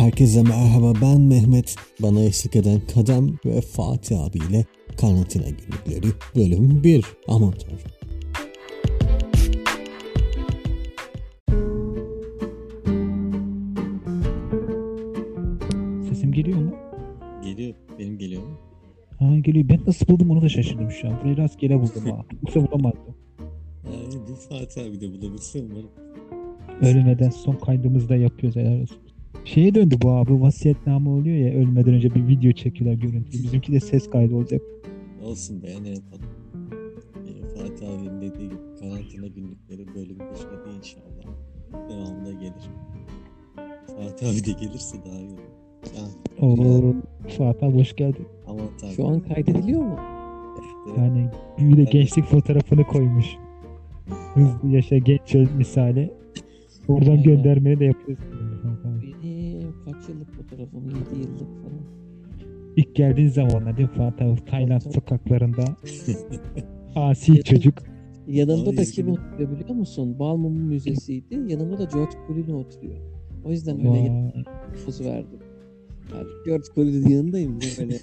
Herkese merhaba ben Mehmet. Bana eşlik eden Kadem ve Fatih abiyle Karantina Günlükleri bölüm 1 Amatör. Sesim geliyor mu? Geliyor. Benim geliyor mu? Ha geliyor. Ben nasıl buldum onu da şaşırdım şu an. Burayı rastgele buldum ha. Yoksa bulamazdım. Ay, bu Fatih abi de bulabilse umarım. Ölmeden son kaydımızda yapıyoruz helal olsun. Şeye döndü bu abi vasiyetname oluyor ya ölmeden önce bir video çekiyorlar görüntülü. Bizimki de ses kaydı olacak. Olsun be ne yapalım. Ee, Fatih abinin dediği gibi karantina günlükleri bölüm 1 hadi inşallah. Devamında gelir. Fatih abi de gelirse daha iyi olur. Yani, Oo, Fuat abi hoş geldin. Aman tanrım. Şu an kaydediliyor mu? Evet, Yani bir de gençlik fotoğrafını koymuş. Hızlı yaşa genç öl misali. Oradan Aynen. göndermeni de yapıyorsun. Kaç yıllık fotoğrafım? 7 yıllık falan. İlk geldiğin zamanlar değil mi? Tayland sokaklarında. Asi çocuk. Yanımda da kim oturuyor biliyor musun? Balmumu Müzesi'ydi. Yanımda da George Clooney oturuyor. O yüzden öyle Vay. poz verdim. Yani George Clooney'nin yanındayım. Böyle.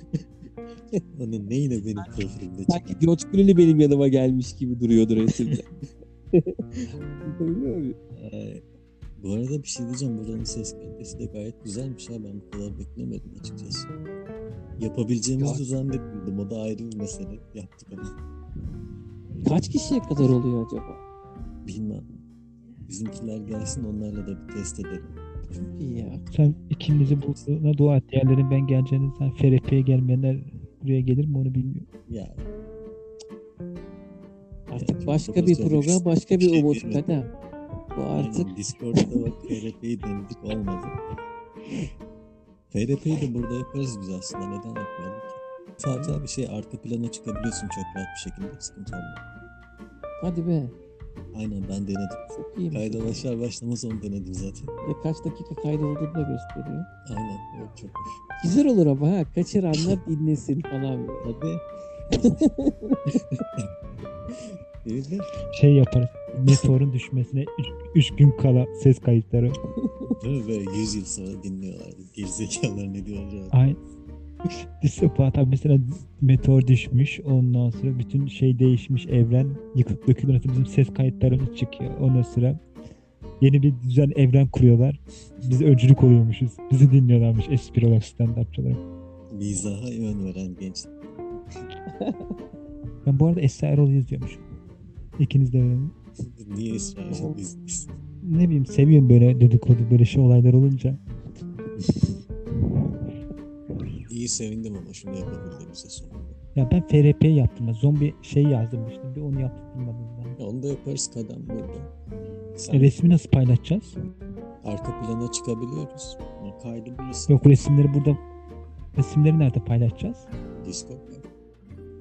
Onun neyine benim profilimde Sanki George Clooney benim yanıma gelmiş gibi duruyordu resimde. Anlatabiliyor muyum? Bu arada bir şey diyeceğim. Buranın ses kalitesi de gayet güzelmiş ha. Ben bu kadar beklemiyordum açıkçası. Yapabileceğimizi zannetmiyordum. O da ayrı bir mesele. Yaptık ama. Kaç kişiye kadar oluyor acaba? Bilmem. Bizimkiler gelsin onlarla da bir test edelim. Çok iyi ya. Sen ikimizi bulduğuna dua et. Diğerlerin ben geleceğini sen FRP'ye gelmeyenler buraya gelir mi onu bilmiyorum. Ya Artık Yani başka bir program, başka Bir şey umut diyemedim. Bu artık Discord'da bak FRP'yi denedik olmadı. FRP'yi de burada yaparız biz aslında. Neden yapmayalım ki? Fatih abi şey arka plana çıkabiliyorsun çok rahat bir şekilde. Sıkıntı olmuyor. hadi be. Aynen ben denedim. Çok iyi. Kayda başlar başlamaz onu denedim zaten. Ve kaç dakika kaydedildiğini de gösteriyor. Aynen o çok hoş. Güzel olur ama ha. Kaçıranlar dinlesin falan. Tabii. Öyle. Şey yaparız. Meteorun düşmesine 3 gün kala ses kayıtları. Değil? Böyle 100 yıl sonra dinliyorlar. Gerizekalılar ne diyor acaba? Ay. İşte Fuat abi mesela meteor düşmüş. Ondan sonra bütün şey değişmiş. Evren yıkıp dökülür. Bizim ses kayıtlarımız çıkıyor. Ondan sonra yeni bir düzen evren kuruyorlar. Biz öncülük oluyormuşuz. Bizi dinliyorlarmış espri olarak stand-upçı olarak. Mizaha yön veren genç. Ben bu arada Esra Erol'u izliyormuşum. İkiniz de. Niye biz, biz? Ne bileyim seviyorum böyle dedikodu böyle şey olaylar olunca. İyi sevindim ama şunu yapabildiğimize sonunda. Ya ben FRP yaptım. Zombi şey yazdırmıştım. Bir onu yaptırmadım ben. Ya onu da yaparız kadem burada. Sen E, resmi nasıl paylaşacağız? arka plana çıkabiliyoruz. Kaydı bilirsin. Yok resimleri burada resimleri nerede paylaşacağız? Discord var.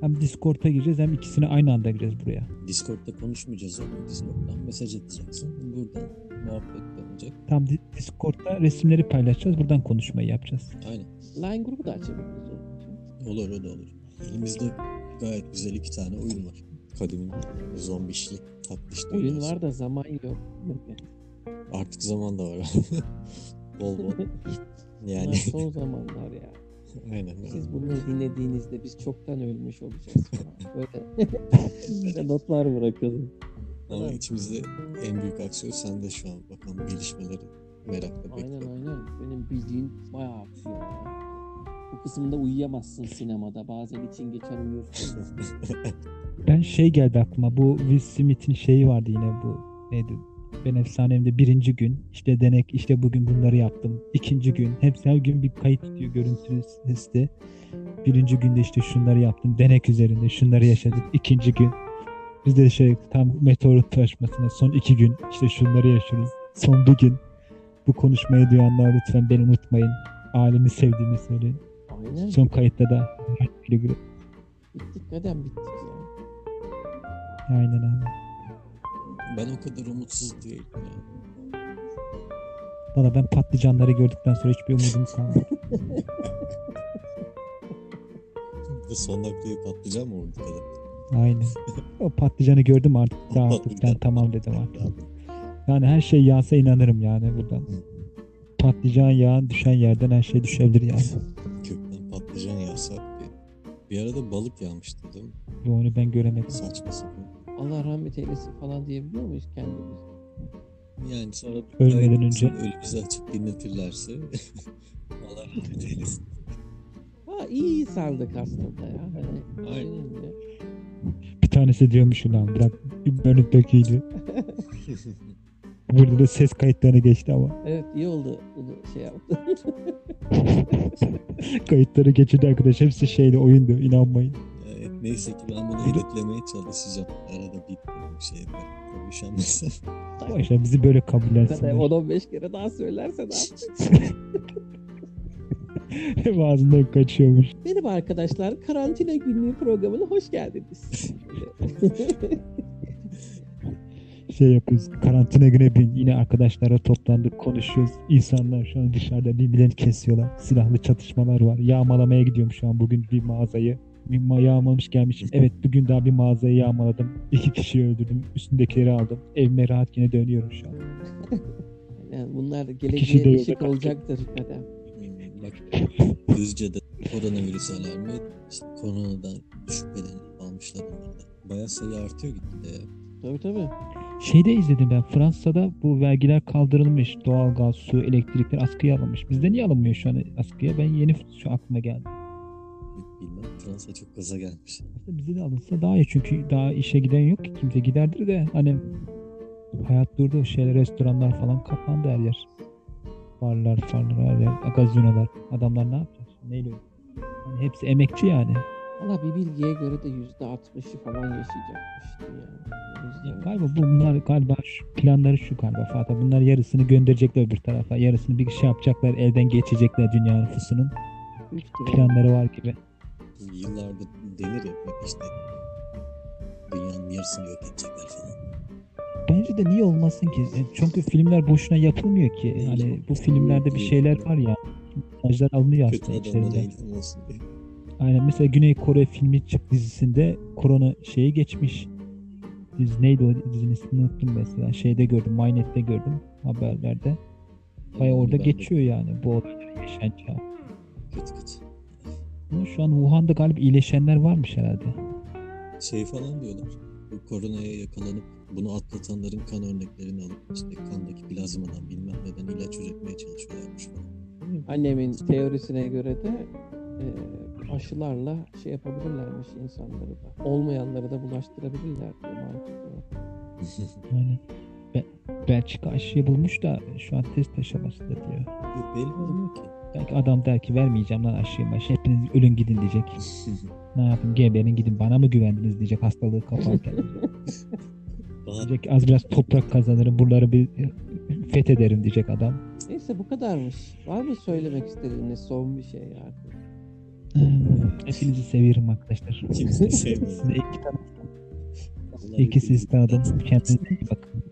Hem Discord'a gireceğiz hem ikisini aynı anda gireceğiz buraya. Discord'da konuşmayacağız oğlum. Discord'dan mesaj atacaksın. Buradan muhabbet dönecek. Tam Di- Discord'da resimleri paylaşacağız. Buradan konuşmayı yapacağız. Aynen. Line grubu da açabiliriz. Olur o da olur. Elimizde gayet güzel iki tane oyun var. Kadim'in zombişli tatlış Oyun dünyası. var da zaman yok. Artık zaman da var. bol bol. Bunlar Yani son zamanlar ya. Aynen. Siz bunu dinlediğinizde biz çoktan ölmüş olacağız falan. Böyle, böyle notlar bırakalım. Ama içimizde en büyük aksiyon sende şu an. Bakalım gelişmeleri merakla Aynen bekliyorum. aynen. Benim bildiğin bayağı aksiyon ya. Bu kısımda uyuyamazsın sinemada. Bazen için geçer uyursun. Ben şey geldi aklıma. Bu Will Smith'in şeyi vardı yine bu. Neydi? Ben efsanemde birinci gün işte denek işte bugün bunları yaptım. İkinci gün hepsi her gün bir kayıt tutuyor görüntülü sesli. Birinci günde işte şunları yaptım. Denek üzerinde şunları yaşadık. İkinci gün biz de şey tam meteorun taşmasına son iki gün işte şunları yaşıyoruz. Son bir gün bu konuşmayı duyanlar lütfen beni unutmayın. Alemi sevdiğimi söyleyin. Aynen. Son kayıtta da. Bittik kadem bittik ya. Aynen abi. Ben o kadar umutsuz değilim ya. Valla ben patlıcanları gördükten sonra hiçbir umudum kalmadı. Bu son noktayı patlayacağım mı orada kadar? Aynen. O patlıcanı gördüm artık O rahatlıktan patlıcan. tamam dedim artık. Yani her şey yağsa inanırım yani buradan. patlıcan yağın düşen yerden her şey düşebilir yani. Kökten patlıcan yağsak bir, bir arada balık yağmıştı değil mi? Ve Onu ben göremedim. Saçma sapan. Allah rahmet eylesin falan diyebiliyor muyuz kendimiz? Yani sonra Ölmeden önce. Ölümüzü açıp dinletirlerse Allah rahmet eylesin. Ha iyi sardık aslında ya. Hani Aynen. düşününce. Bir tanesi diyormuş ulan bırak bir bölüm döküydü. Burada da ses kayıtlarına geçti ama. Evet iyi oldu bunu şey yaptı. Kayıtları geçirdi arkadaş. Hepsi şeydi oyundu inanmayın. Neyse ki ben bunu editlemeye çalışacağım. Arada bir bir şey. Tabii üşenmezsem. Boşver bizi böyle kabullensinler. 10-15 kere daha söylerse ne yapacak? Hep ağzından kaçıyormuş. Merhaba arkadaşlar. Karantina günlüğü programına hoş geldiniz. Şey yapıyoruz. Karantina günü bir yine arkadaşlara toplandık konuşuyoruz. İnsanlar şu an dışarıda birbirlerini kesiyorlar. Silahlı çatışmalar var. Yağmalamaya gidiyorum şu an bugün bir mağazayı. Yağmalamış gelmişim. Evet bugün daha bir mağazayı yağmaladım. İki kişiyi öldürdüm. Üstündekileri aldım. Evime rahat yine dönüyorum şu an. yani bunlar geleceğe ışık olacaktır. Düzce'de koronavirüs alarmı işte koronadan şüphelenip almışlar onlardan. Bayağı sayı artıyor ya. Tabii tabii. Şeyde izledim ben. Fransa'da bu vergiler kaldırılmış. Doğalgaz, su, elektrikler askıya alınmış. Bizde niye alınmıyor şu an askıya? Ben yeni şu aklıma geldi. Bilmem Fransa çok gaza gelmiş. Aslında bize de alınsa daha iyi çünkü daha işe giden yok ki kimse giderdir de hani hayat durdu şeyler restoranlar falan kapandı her yer. Barlar farlar her yer gazinolar adamlar ne yapacak neyle hani hepsi emekçi yani. Valla bir bilgiye göre de %60'ı falan yaşayacakmış dünya. O Ya yüzden galiba bunlar galiba şu planları şu galiba Fatih bunlar yarısını gönderecekler öbür tarafa yarısını bir şey yapacaklar elden geçecekler dünya nüfusunun planları var gibi. Yıllardır denir ya işte dünyanın yarısını yok edecekler falan. Bence de niye olmasın ki? E, Çünkü filmler boşuna yapılmıyor ki. Hani bu filmlerde bir şeyler var ya. Mesajlar alınıyor Kötü aslında diye. Aynen mesela Güney Kore filmi çık dizisinde korona şeyi geçmiş. Dizi neydi o dizinin ismini unuttum mesela. Şeyde gördüm, Mynet'te gördüm haberlerde. Baya orada ben de geçiyor yani bu olayların yaşanacağı. Kötü kötü. Ama şu an Wuhan'da galiba iyileşenler varmış herhalde. Şey falan diyorlar. Bu koronaya yakalanıp bunu atlatanların kan örneklerini alıp işte kandaki plazmadan bilmem neden ilaç üretmeye çalışıyorlarmış falan. Annemin teorisine göre de e, aşılarla şey yapabilirlermiş insanları da. Olmayanları da bulaştırabilirler diyor mantıklı. Aynen. Be- Belçika aşıyı bulmuş da şu an test aşamasında diyor. Belli olmuyor ki. Belki adam der ki vermeyeceğim lan aşıyı maşı. Hepiniz ölün gidin diyecek. Ne yapayım geberin gidin bana mı güvendiniz diyecek hastalığı kaparken. Diyecek ki, az biraz toprak kazanırım buraları bir fethederim diyecek adam. Neyse bu kadarmış. Var mı söylemek istediğiniz son bir şey artık? Hepinizi seviyorum arkadaşlar. kimseyi sevmiyor. İki tane Allah İki hepimizi siz tanıdım. kurtarsın. Kendinize iyi bakın.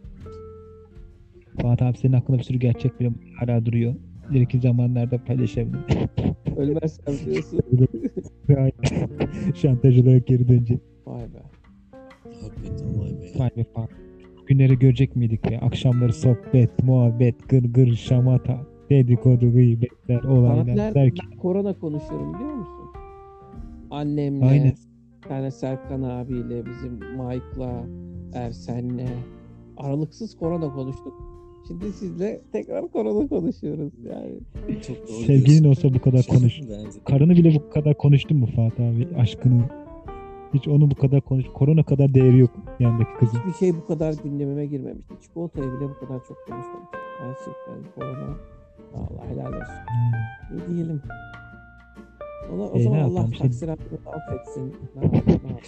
Fatih abi senin aklında bir sürü gerçek bile hala duruyor. İleriki zamanlarda paylaşabilirim. Ölmezsem diyorsun. Şantaj olarak geri dönecek. Vay be. Hakikaten vay be. Vay be Fatih. Günleri görecek miydik ya? Akşamları sohbet, muhabbet, gır gır, şamata, dedikodu, gıybetler, olaylar Saatler derken. ben korona konuşuyorum biliyor musun? Annemle, Aynen. bir tane Serkan abiyle, bizim Mike'la, Ersen'le aralıksız korona konuştuk. Şimdi sizle tekrar korona konuşuyoruz yani. Çok doğru Sevgilin diyorsun. olsa bu kadar konuş. Karını bile bu kadar konuştun mu Fatih abi? Aşkını. Hiç onu bu kadar konuş. Korona kadar değeri yok yanındaki kızın. Hiçbir şey bu kadar gündemime girmemişti. Çikolatayı bile bu kadar çok konuşmamıştım. Gerçekten korona. Allah helal olsun. Hmm. Ne diyelim? Ona, o E, zaman Allah işte? taksiratını affetsin. Ne yapalım, ne yapalım?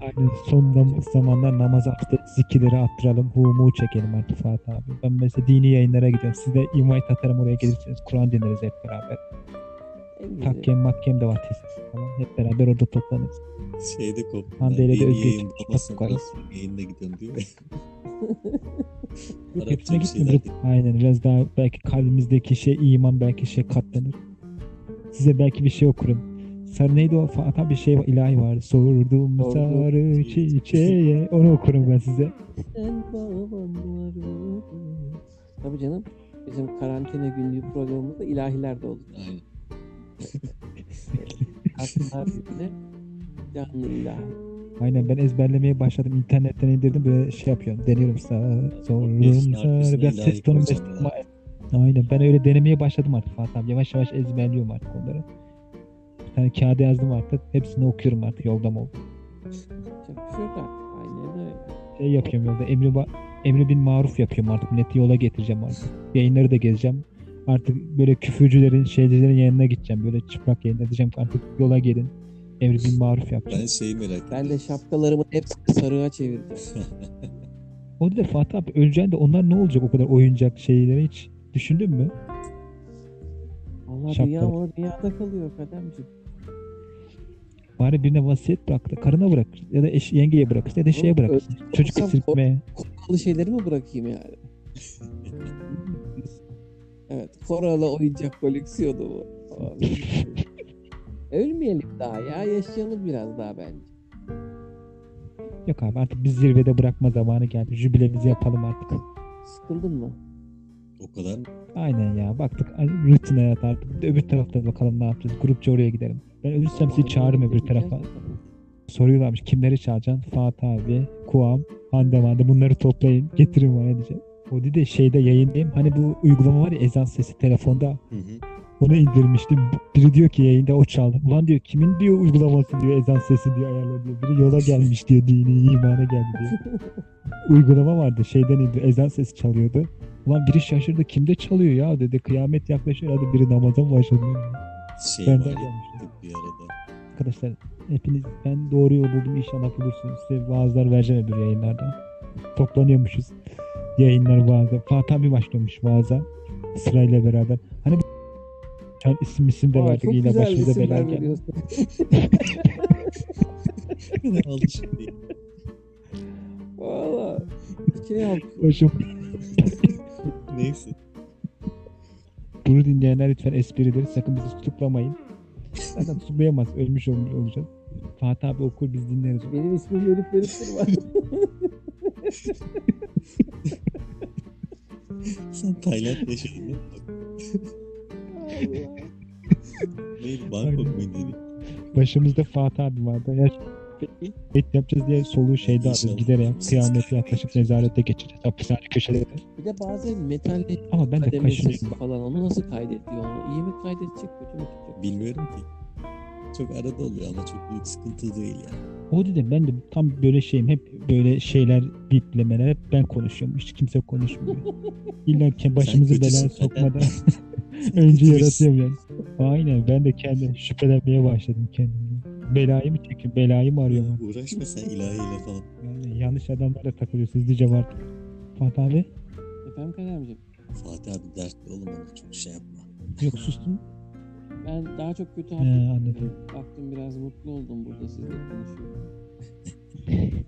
Aynen son zam- zamanlar namaz vakti zikirleri attıralım. Humu çekelim artık Fatih abi. Ben mesela dini yayınlara gidiyorum. Siz de invite atarım oraya gelirsiniz. Kur'an dinleriz hep beraber. Takkem makkem de var tesis falan. Hep beraber orada toplanırız. Şeyde koptu. Hande ile de Yeni Özge yayın çıkıp bulamazsam bakarız. nasıl yayında gidiyorum değil mi? Yok hepsine şeyler Aynen biraz daha belki kalbimizdeki şey iman belki şey katlanır. Size belki bir şey okurum. Sarı neydi o? Fatih bir şey var, ilahi vardı. Sordum sarı çiçeğe. Onu okurum ben size. Sen. Tabii canım. Bizim karantina günlüğü programımızda ilahiler de olacak. Aynen. Canlı ilahi. Aynen ben ezberlemeye başladım. İnternetten indirdim böyle şey yapıyorum. Deniyorum sağ Arkasına sağ. Biraz ses tonu koyacağım ama Aynen ben öyle denemeye başladım artık Fatih abi. Yavaş yavaş ezberliyorum artık onları. Tane kağıda yazdım artık. Hepsini okuyorum artık yolda mı Çok şey yok artık. Aynen öyle. Şey yapıyorum yolda. Emri, ba- Emri bin maruf yapıyorum artık. Milleti yola getireceğim artık. Yayınları da gezeceğim. Artık böyle küfürcülerin, şeycilerin yanına gideceğim. Böyle çıplak yayın edeceğim. Artık yola gelin. Emri bin maruf yapacağım. Ben şeyi merak ediyorum. Ben de şapkalarımın hepsini sarığa çevireceğim. O da Fatih abi öleceksin de onlar ne olacak o kadar oyuncak şeyleri hiç düşündün mü? Allah Şapkalı. dünya o dünyada kalıyor kademciğim. Bari birine vasiyet bıraktı. Karına bırak. Ya da eş, yengeye bırakırsın ya da şeye bırakırsın. Çocuk esirtmeye. Koralı şeyleri mi bırakayım yani? evet. Koralı oyuncak koleksiyonu bu. Ölmeyelim daha ya. Yaşayalım biraz daha bence. Yok abi artık biz zirvede bırakma zamanı geldi. Jübilemizi yapalım artık. Sıkıldın mı? O kadar Aynen ya baktık ay, rutin hayat artık. Öbür tarafta bakalım ne yapacağız. Grupça oraya gidelim. Ben ölürsem sizi çağırırım öbür tarafa. Soruyorlarmış kimleri çağıracaksın? Fatih abi, Kuam, Hande Mande bunları toplayın getirin bana diyeceğim. O dedi şeyde yayındayım. Hani bu uygulama var ya ezan sesi telefonda. Hı hı. Onu indirmiştim. Biri diyor ki yayında o çaldı. Ulan diyor kimin diyor uygulaması diyor ezan sesi diyor ayarla diyor. Biri yola gelmiş diyor dini imana geldi diyor. Uygulama vardı şeyden indir ezan sesi çalıyordu. Ulan biri şaşırdı kimde çalıyor ya dedi kıyamet yaklaşıyor hadi biri namaza mı başladı. Şey Benden var ya bir arada. Arkadaşlar hepiniz ben doğru yol buldum inşallah bulursunuz. Size vaazlar vereceğim öbür yayınlarda. Toplanıyormuşuz. Yayınlar vaazda. Fatih abi başlamış vaaza. Sırayla beraber. Hani an isim isim de Aa, verdik. Yine başımıza veriyorsun. Alışık değil. Valla. Şey yap. Başım. Neyse. Bunu dinleyenler lütfen esprileri sakın bizi tutuklamayın. Zaten tutuklayamaz. Ölmüş olmuş olacağız. Fatih abi okur biz dinleriz. Benim ismim verip verip durma. Sen Tayland yaşadın mi? Neydi? Bangkok muydu? dedi? Başımızda Fatih abi vardı. Ya peki et yapacağız diye soluğu şeyde. İnşallah. Giderek kıyameti yaklaşık nezarette geçeceğiz. Hapishane köşelerinde. Bir de bazen metalli Ama ben de kaşınıyorum. falan onu nasıl kaydediyor onu? İyi mi kaydedecek kötü mü tutacak? Bilmiyorum ki. Çok arada oluyor ama çok büyük sıkıntı değil yani. O dedim ben de tam böyle şeyim. Hep böyle şeyler biplemeler hep ben konuşuyorum. Hiç kimse konuşmuyor. İlla ki başımızı belaya sokmadan önce yaratıyorum yani. Aynen ben de kendi şüphelenmeye başladım kendimden. Belayı mı çekin, belayı mı arıyorum? Uğraşma sen ilahiyle falan. Yani yanlış adamlara takılıyorsunuz diyeceğim artık. Fatih abi Efendim kademciğim. Fatih abi dertli oğlum ona çok şey yapma. yok sustun. Ben daha çok kötü He, hafif anladım. baktım biraz mutlu oldum burada sizle konuşuyorum.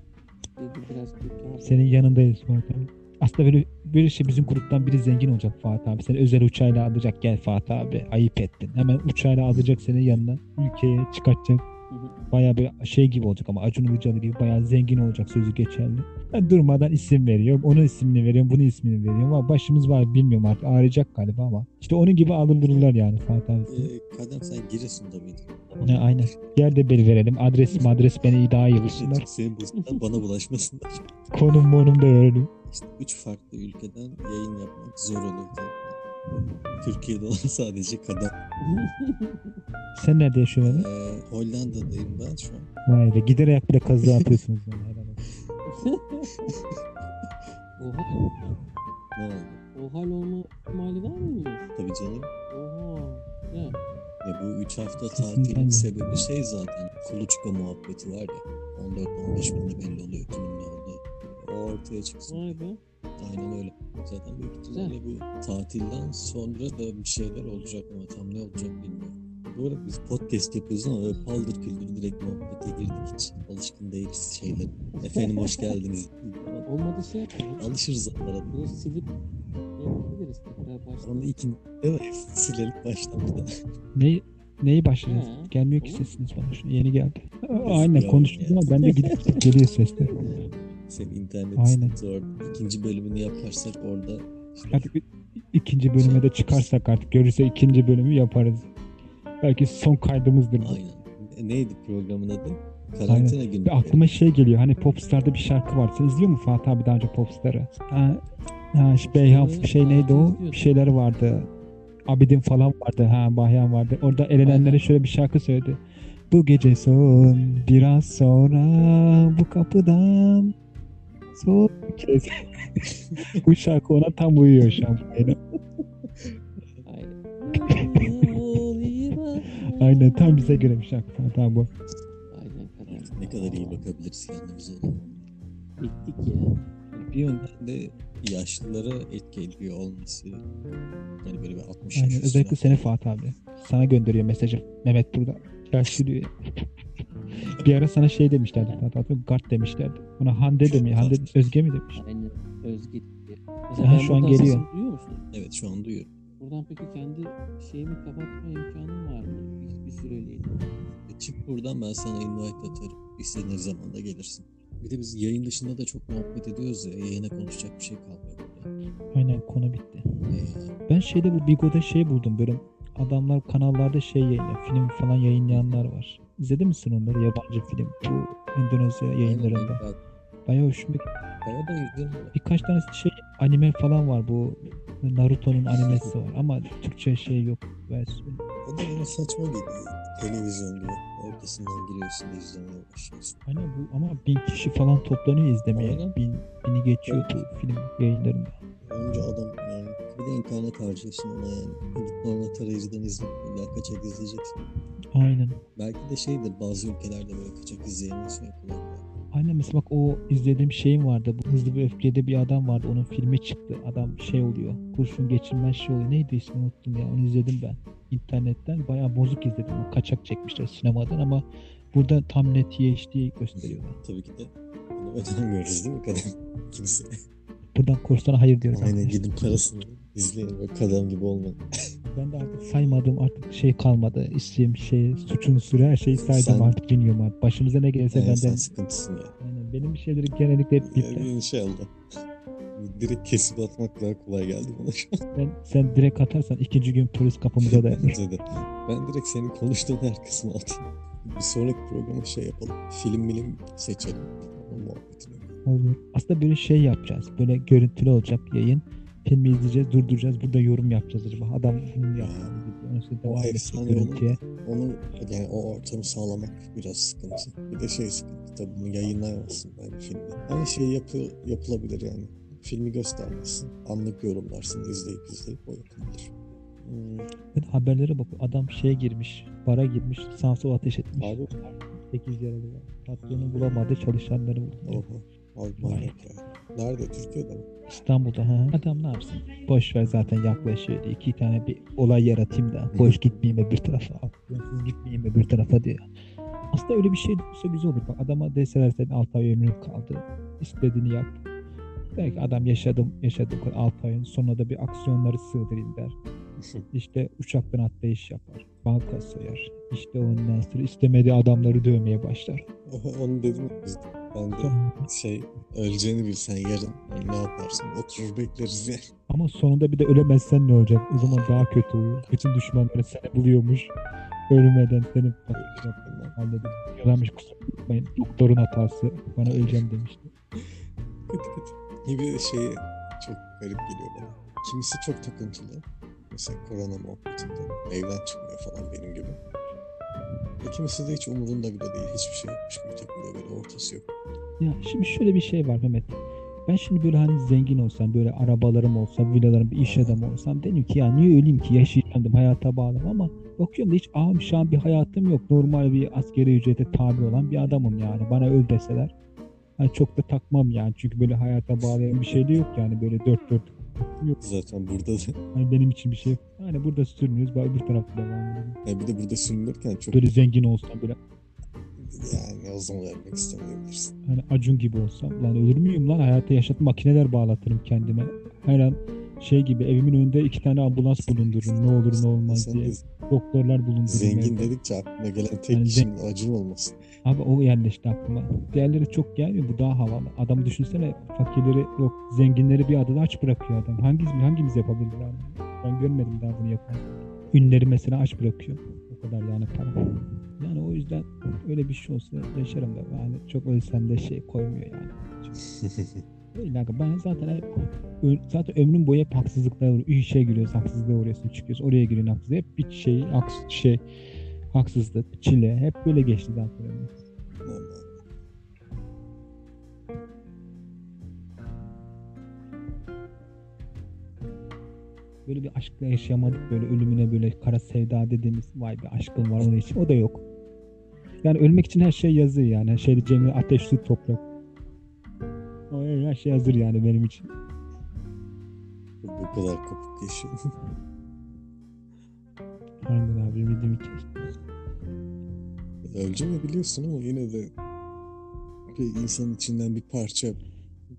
Dedi biraz kötü hafif. Senin yanındayız Fatih abi. Aslında böyle böyle şey bizim gruptan biri zengin olacak Fatih abi. Seni özel uçağıyla alacak gel Fatih abi. Ayıp ettin. Hemen uçağıyla alacak seni yanına. Ülkeye çıkartacak. Bayağı bir şey gibi olacak ama Acun Ilıcalı gibi bayağı zengin olacak sözü geçerli. Ben durmadan isim veriyorum. Onun ismini veriyorum. Bunun ismini veriyorum. Ama başımız var bilmiyorum artık ağrıyacak galiba ama. İşte onun gibi alındırırlar yani Fatih abi. Ee, Kadem sen Giresun'da mıydın? Ne, aynen. Yer de bel verelim. Adres adres beni daha iyi bulsunlar. Senin bozuktan bana bulaşmasınlar. Konum monum da verelim. İşte üç farklı ülkeden yayın yapmak zor oluyor tabii. Türkiye'de olan sadece kadın. Sen nerede yaşıyorsun? Ee, Hollanda'dayım ben şu an. Vay be gider ayak bile kazığı atıyorsunuz. Yani. helal olsun. Oha. Ne oldu? O hal olma ihtimali var mıymış? Tabii canım. Oha. Ne? Ya bu 3 hafta tatilin sebebi şey zaten. Kuluçka muhabbeti var ya. 14-15 binde belli oluyor kimin ne olduğu. O ortaya çıksın. Vay be. Aynen öyle. Zaten büyük ihtimalle bu tatilden sonra da bir şeyler olacak ama tam ne olacak bilmiyorum. Bu arada biz podcast yapıyoruz ama böyle paldır küldür direkt muhabbete girdik hiç. Alışkın değiliz şeyler. Efendim hoş geldiniz. Olmadı şey yapalım. Alışırız arada. Bunu silip yapabiliriz tekrar baştan. Onu ikinci evet, silelim baştan bir daha. Ne, neyi başlayacağız? Gelmiyor ki sesiniz bana. Şu yeni geldi. Aynen ya. ama ben de gidip geliyor sesler. Senin internet Aynen. orada. İkinci bölümünü yaparsak orada işte Artık ikinci bölüme de çıkarsak artık görürse ikinci bölümü yaparız. Belki son kaydımızdır. Aynen. E, Neydi programın adı? Karantina Bir günlükleri. aklıma şey geliyor. Hani Popstar'da bir şarkı var. Sen izliyor musun Fatih abi daha önce Popstar'ı? Ha, ha işte Beyhan şey neydi o? Bir şeyler vardı. Abidin falan vardı. Ha Bahyan vardı. Orada elenenlere Aynen. şöyle bir şarkı söyledi. Bu gece son biraz sonra bu kapıdan son kez. bu şarkı ona tam uyuyor şu an. Aynen, Aynen. Aynen tam bize göre bir şarkı abi bu. Aynen kadar. Ne kadar iyi bakabiliriz kendimize. Bittik ya. Bir yönden de yaşlılara etki ediyor olması. Hani böyle bir 60 Aynen, yaş özellikle üstü. seni Fatih abi. Sana gönderiyor mesajı. Mehmet burada. Yaşlı diyor. Bir ara sana şey demişlerdi. Gart demişlerdi. Ona Hande de mi? Hande Özge mi demiş? Aynen. Aha, ben şu an geliyor. Duyuyor musun? Evet şu an duyuyorum. Buradan peki kendi şeyimi kapatma imkanım var mı? Bir, bir süreliğine. Çık buradan ben sana invite atarım. İstediğin zaman da gelirsin. Bir de biz yayın dışında da çok muhabbet ediyoruz ya. Yayına konuşacak bir şey kalmıyor burada. Aynen konu bitti. Ee, Ben şeyde bu Bigo'da şey buldum böyle adamlar kanallarda şey yayınlıyor. Film falan yayınlayanlar var. İzledin misin onları? Yabancı film. Bu Endonezya yayınlarında. Bayağı hoşuma gitti. Bayağı da izliyorum. Birkaç tane şey anime falan var bu. Naruto'nun animesi var ama Türkçe şey yok versiyonu. O da bana saçma geliyor. Televizyon gibi. Ortasından giriyorsun izlemeye başlıyorsun. Aynen bu ama bin kişi falan toplanıyor izlemeye. Aynen. Bin, bini geçiyor bu film yayınlarında. Önce adam yani bir de internet harcıyorsun ona yani. Gidip normal tarayıcıdan izle. İlla kaçak izleyeceksin. Aynen. Belki de şeydir bazı ülkelerde böyle kaçak izleyenin şey yapıyorlar. Aynen mesela bak o izlediğim şeyim vardı. Bu Hızlı ve Öfke'de bir adam vardı. Onun filmi çıktı. Adam şey oluyor. Kurşun geçirmez şey oluyor. Neydi ismi unuttum ya. Onu izledim ben. İnternetten bayağı bozuk izledim. O kaçak çekmişler sinemadan ama burada tam net HD gösteriyorlar. Tabii ki de bunu ödemiyoruz değil mi kadın? Kimse. Buradan kurslara hayır diyoruz. Aynen gidin parasını izleyin ve kadın gibi olmayın. Ben de artık saymadığım artık şey kalmadı. İsim, şey, suç unsuru her şeyi saydım Sen- artık bilmiyorum artık. Başımıza ne gelirse Yani sen benden. sıkıntısın ya. Aynen. Benim bir şeyleri genellikle hep bitti. Yani inşallah. Direkt kesip atmak daha kolay geldi bana şu an. Sen, sen direkt atarsan ikinci gün polis kapımıza dayanır. Bence de. Ben direkt senin konuştuğun her kısmı atayım. Bir sonraki programa şey yapalım. Film milim seçelim. O muhabbetini. Olur. Aslında böyle şey yapacağız. Böyle görüntülü olacak yayın. Filmi izleyeceğiz, durduracağız. Burada yorum yapacağız acaba. Adam bunu yaptı sonra devam edecek. Onu yani o ortamı sağlamak biraz sıkıntı. Bir de şey sıkıntı tabii bunu yayınlayamazsın belki filmi. Ama şey yapı, yapılabilir yani. Filmi göstermezsin. Anlık yorumlarsın. izleyip izleyip o yapılabilir. Hmm, Ben haberlere bakıyorum. Adam şeye girmiş. Bara girmiş. Sağ sol ateş etmiş. abi 8 yaralı var. Patronu bulamadı. Çalışanları vurdu. oha. Abi manyak ya. Nerede? Türkiye'de mi? İstanbul'da. Ha. Adam ne yapsın? Boş ver zaten yaklaşıyor diye. İki tane bir olay yaratayım da. Boş gitmeyeyim öbür tarafa. Aklımsız gitmeyeyim öbür tarafa diye. Aslında öyle bir şey olsa güzel olur. Bak adama deseler senin 6 ay ömrün kaldı. İstediğini yap. Belki adam yaşadım yaşadım 6 ayın sonunda da bir aksiyonları sığdırayım der. İşte uçaktan atlayış yapar. Banka soyar. İşte ondan sonra istemediği adamları dövmeye başlar. Onu dedim ya biz de. Ben de şey öleceğini bilsen yarın ne yaparsın? Oturur bekleriz yani. Ama sonunda bir de ölemezsen ne olacak? O zaman daha kötü oluyor. Bütün düşmanları seni buluyormuş. Ölmeden seni. Halledin. Diyorlarmış kusura bakmayın. Doktorun hatası. Bana öleceğim demişti. Kötü kötü. De şey çok garip geliyor bana. Kimisi çok takıntılı. Mesela korona muhabbetinden evden çıkmıyor falan benim gibi. E kimisi de hiç umurunda bile değil. Hiçbir şey yokmuş gibi takılıyor böyle ortası yok. Ya şimdi şöyle bir şey var Mehmet. Ben şimdi böyle hani zengin olsam, böyle arabalarım olsa, villalarım, bir iş adamı olsam dedim ki ya niye öleyim ki yaşayacağım hayata bağlım ama bakıyorum da hiç ağam şu an bir hayatım yok. Normal bir askeri ücrete tabi olan bir adamım yani. Bana öl deseler. Hani çok da takmam yani çünkü böyle hayata bağlayan bir şey de yok yani böyle dört dört yok. Zaten burada da Hani benim için bir şey yok. Hani burada sürünüyoruz, ben öbür tarafta devam ediyorum. yani bir de burada sürünürken çok Böyle zengin olsam, böyle yani o zaman vermek istemeyebilirsin. hani Acun gibi olsam lan ölür müyüm lan hayata yaşatma makineler bağlatırım kendime. Her an şey gibi evimin önünde iki tane ambulans bulundurun ne olur ne olmaz diye. Doktorlar bulundurun. zengin evde. dedikçe aklına gelen tek Yani kişinin acın olmasın. Abi o yerleşti aklıma. Diğerleri çok gelmiyor. Bu daha havalı. Adam düşünsene fakirleri yok zenginleri bir adada aç bırakıyor adam. Hangimiz, hangimiz yapabilir abi? Ben görmedim daha bunu yapan. Ünleri mesela aç bırakıyor. O kadar yani para. Yani o yüzden öyle bir şey olsa yaşarım da yani çok ölsem de şey koymuyor yani. Öyle aga ben zaten hep, zaten ömrüm boyu hep haksızlıklara uğruyor. İyi şey giriyoruz haksızlığa uğruyorsun çıkıyorsun. Oraya giriyorsun haksızlığa. Hep bir şey, haks şey haksızlık, çile hep böyle geçti zaten. Böyle bir aşkla yaşayamadık böyle ölümüne böyle kara sevda dediğimiz vay be aşkım var onun için o da yok. Yani ölmek için her şey yazıyor yani. Her şeyde Cemil ateş su toprak. O her şey hazır yani benim için. Bu kadar kopuk yaşıyor. Harbiden abi bildiğim hikaye. Öleceğimi biliyorsun ama yine de bir insanın içinden bir parça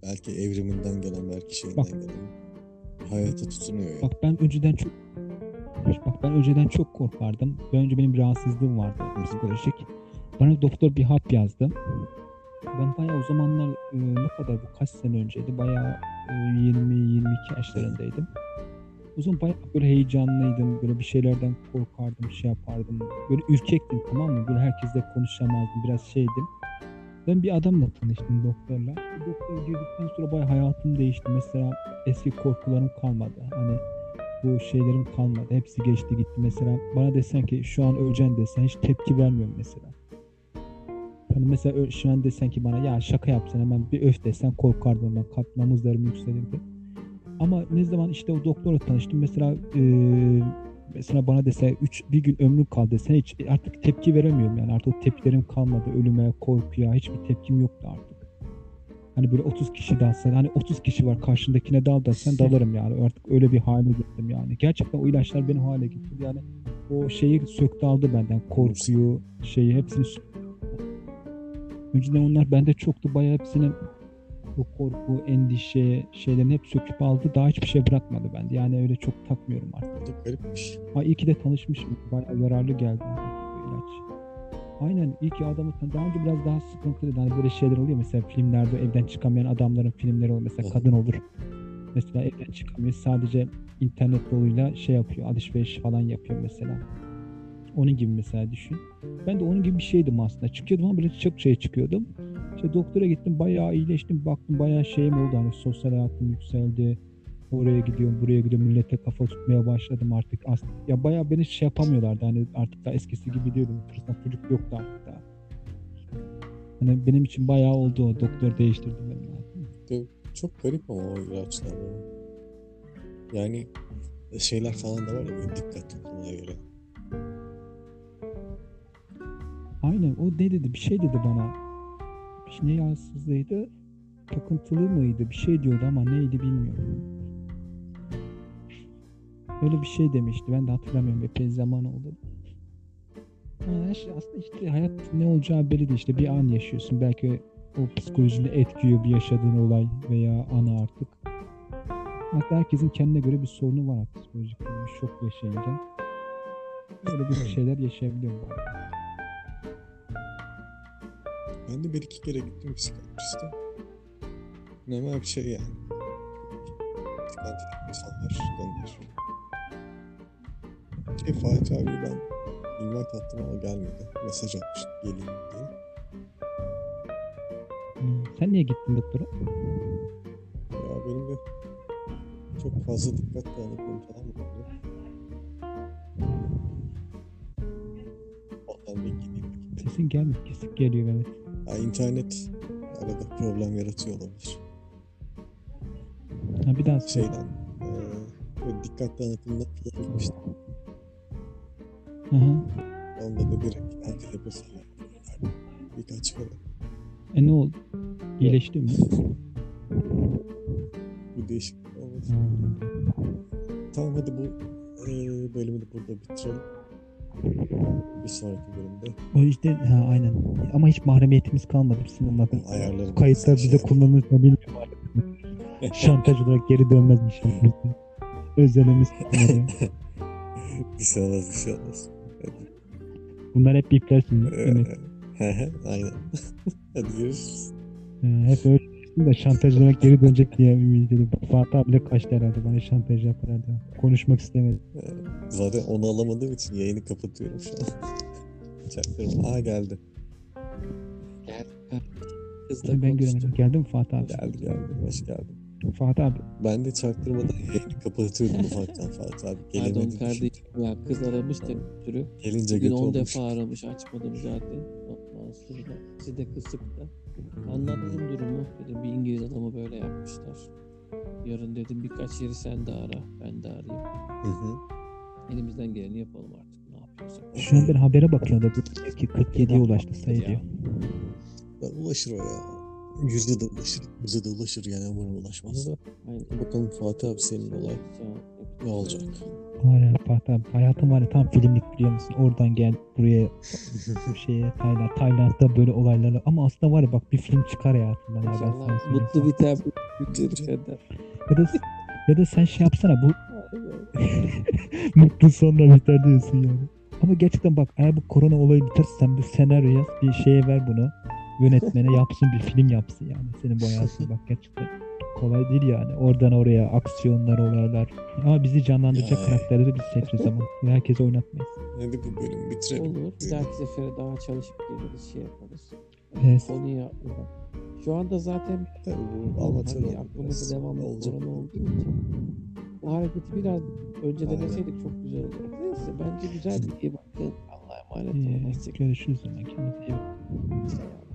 belki evriminden gelen belki şeyinden Bak. gelen hayata tutunuyor ya. Bak ben önceden çok Bak ben önceden çok korkardım. Önce benim bir rahatsızlığım vardı psikolojik. Bana doktor bir hap yazdı. Ben bayağı o zamanlar e, ne kadar bu kaç sene önceydi? Bayağı e, 20-22 yaşlarındaydım. O zaman bayağı böyle heyecanlıydım. Böyle bir şeylerden korkardım, şey yapardım. Böyle ürkektim tamam mı? Böyle herkesle konuşamazdım. Biraz şeydim. Ben bir adamla tanıştım doktorla. Bu doktor girdikten sonra bayağı hayatım değişti. Mesela eski korkularım kalmadı. Hani bu şeylerim kalmadı. Hepsi geçti gitti. Mesela bana desen ki şu an öleceksin desen hiç tepki vermiyorum mesela. Hani mesela şu an desen ki bana ya şaka yapsan hemen bir öf desen korkardım ben. Kalp namızlarım yükselirdi. Ama ne zaman işte o doktorla tanıştım mesela eee, mesela bana dese 3 bir gün ömrüm kaldı desen hiç artık tepki veremiyorum yani artık tepkilerim kalmadı ölüme korkuya hiçbir tepkim yoktu artık. Hani böyle 30 kişi dalsa hani 30 kişi var karşındakine dal desen dalarım yani artık öyle bir hale geldim yani. Gerçekten o ilaçlar beni hale getirdi yani o şeyi söktü aldı benden korkuyu şeyi hepsini Önceden onlar bende çoktu bayağı hepsini bu korku, endişe şeylerini hep söküp aldı. Daha hiçbir şey bırakmadı bende. Yani öyle çok takmıyorum artık. Da garipmiş. Ha iyi ki de tanışmışım. Bayağı yararlı geldi bu ilaç. Aynen iyi ki adamı daha önce biraz daha sıkıntılıydı. Hani böyle şeyler oluyor mesela filmlerde evden çıkamayan adamların filmleri oluyor. Mesela kadın olur. Mesela evden çıkamıyor. Sadece internet yoluyla şey yapıyor. Alışveriş falan yapıyor mesela. Onun gibi mesela düşün. Ben de onun gibi bir şeydim aslında. Çıkıyordum ama böyle çok şey çıkıyordum. İşte doktora gittim bayağı iyileştim. Baktım bayağı şeyim oldu. Hani sosyal hayatım yükseldi. Oraya gidiyorum, buraya gidiyorum. Millete kafa tutmaya başladım artık. Ya bayağı beni şey yapamıyorlardı. Hani artık da eskisi gibi diyordum. Fırsat çocuk yoktu artık daha. Hani benim için bayağı oldu o. Doktor değiştirdi beni. yani. Çok garip ama o ilaçlar. ya. Yani şeyler falan da var ya dikkat tutmaya göre. Aynen o ne dedi? Bir şey dedi bana. Ne rahatsızlığıydı? Takıntılı mıydı? Bir şey diyordu ama neydi bilmiyorum. Öyle bir şey demişti. Ben de hatırlamıyorum. Epey zaman oldu. Yani her şey aslında işte hayat ne olacağı belli değil. İşte bir an yaşıyorsun. Belki o psikolojini etkiliyor bir yaşadığın olay veya anı artık. Hatta herkesin kendine göre bir sorunu var psikolojik. Bir şok yaşayınca. Böyle bir şeyler yaşayabiliyor. Ben de bir iki kere gittim psikiyatriste. Normal bir şey yani. Psikiyatrik insanlar gönder. Şey Fatih abi ben invite attım ama gelmedi. Mesaj atmıştı geleyim diye. Hmm. Sen niye gittin doktora? Ya benim de çok fazla dikkat dağınıklığım falan vardı. Ondan bir gideyim. Sesin gelmiyor. Kesik geliyor evet. Ya internet arada problem yaratıyor olabilir. Ha, bir daha söyle. Şeyden eee böyle dikkat dağınıklığından falan gitmiştim. Hı hı. Onda da direkt antidepresan verdim. Birkaç kere. E ne oldu? İyileşti mi? Bu değişiklik olmadı. Hmm. Tamam hadi bu eee bölümü de burada bitirelim. Bir sonraki bölümde O işte ha aynen. Ama hiç mahremiyetimiz kalmadı bizim onunla. ayarlarım. Kayıtlar bize kullanılır mı bilmiyorum artık. Şantaj olarak geri dönmez inşallah. Özelimiz bir şey olmaz bir şey olmaz. Bunlar hep biplersin. Ee, Evet. Aynen. Hadi görüşürüz. Ee, hep öyle demiştim de şantajlara geri dönecek diye ümit ediyordum. Fatih abi bile kaçtı herhalde bana şantaj yapar herhalde. Konuşmak istemedi. Zaten onu alamadığım için yayını kapatıyorum şu an. Çaktırma. Aa geldi. Gel. Kızla Ben göremedim. Geldi mi Fatih abi? Geldi geldi. Hoş geldin. Fatih abi. Ben de çaktırmadan yayını kapatıyordum ufaktan Fatih abi. Pardon Gelemedi kardeşim ya kız aramış da bir sürü. Gelince Bugün götü 10 olmuş. defa aramış açmadım zaten. Ondan sonra sizi de kısık da. Anlattım durumu. Dedim bir İngiliz adamı böyle yapmışlar. Yarın dedim birkaç yeri sen de ara. Ben de arayayım. Hı hı. Elimizden geleni yapalım artık. Ne yapıyorsak. Şu an ben habere bakıyorum da ki 47'ye ulaştı sayı diyor. Ya ulaşır o ya. Yüzde de ulaşır. Yüzde de ulaşır yani umarım ulaşmaz da. Aynen. Bakalım Fatih abi senin olay ne olacak? Var ya Fatih abi hayatım var ya tam filmlik biliyor musun? Oradan gel buraya bu şeye Tayland. Tayland'da böyle olaylarla ama aslında var ya bak bir film çıkar hayatından. Ya, ben sana mutlu biter. Biter. Ya da, ya da sen şey yapsana bu mutlu sonla biter diyorsun yani. Ama gerçekten bak eğer bu korona olayı biterse sen bir senaryo yaz bir şeye ver bunu. Yönetmene yapsın bir film yapsın yani. Senin bu hayatın bak gerçekten kolay değil yani. Oradan oraya aksiyonlar olaylar. Ama bizi canlandıracak karakterleri biz seçeceğiz ama. Herkese oynatmayız. Hadi bu bölümü bitirelim. Olur. Bir dahaki sefere daha çalışıp geliriz şey yaparız. Evet. Konuyu Şu anda zaten Tabii bu amatör hani aklımızda biraz. devamlı Olacak. korona olduğu için bu hareketi biraz önce Aynen. deneseydik çok güzel olurdu. Neyse bence güzel bir iyi bakın. Allah'a emanet olun. Hoşçakalın. görüşürüz. Kendinize iyi bakın.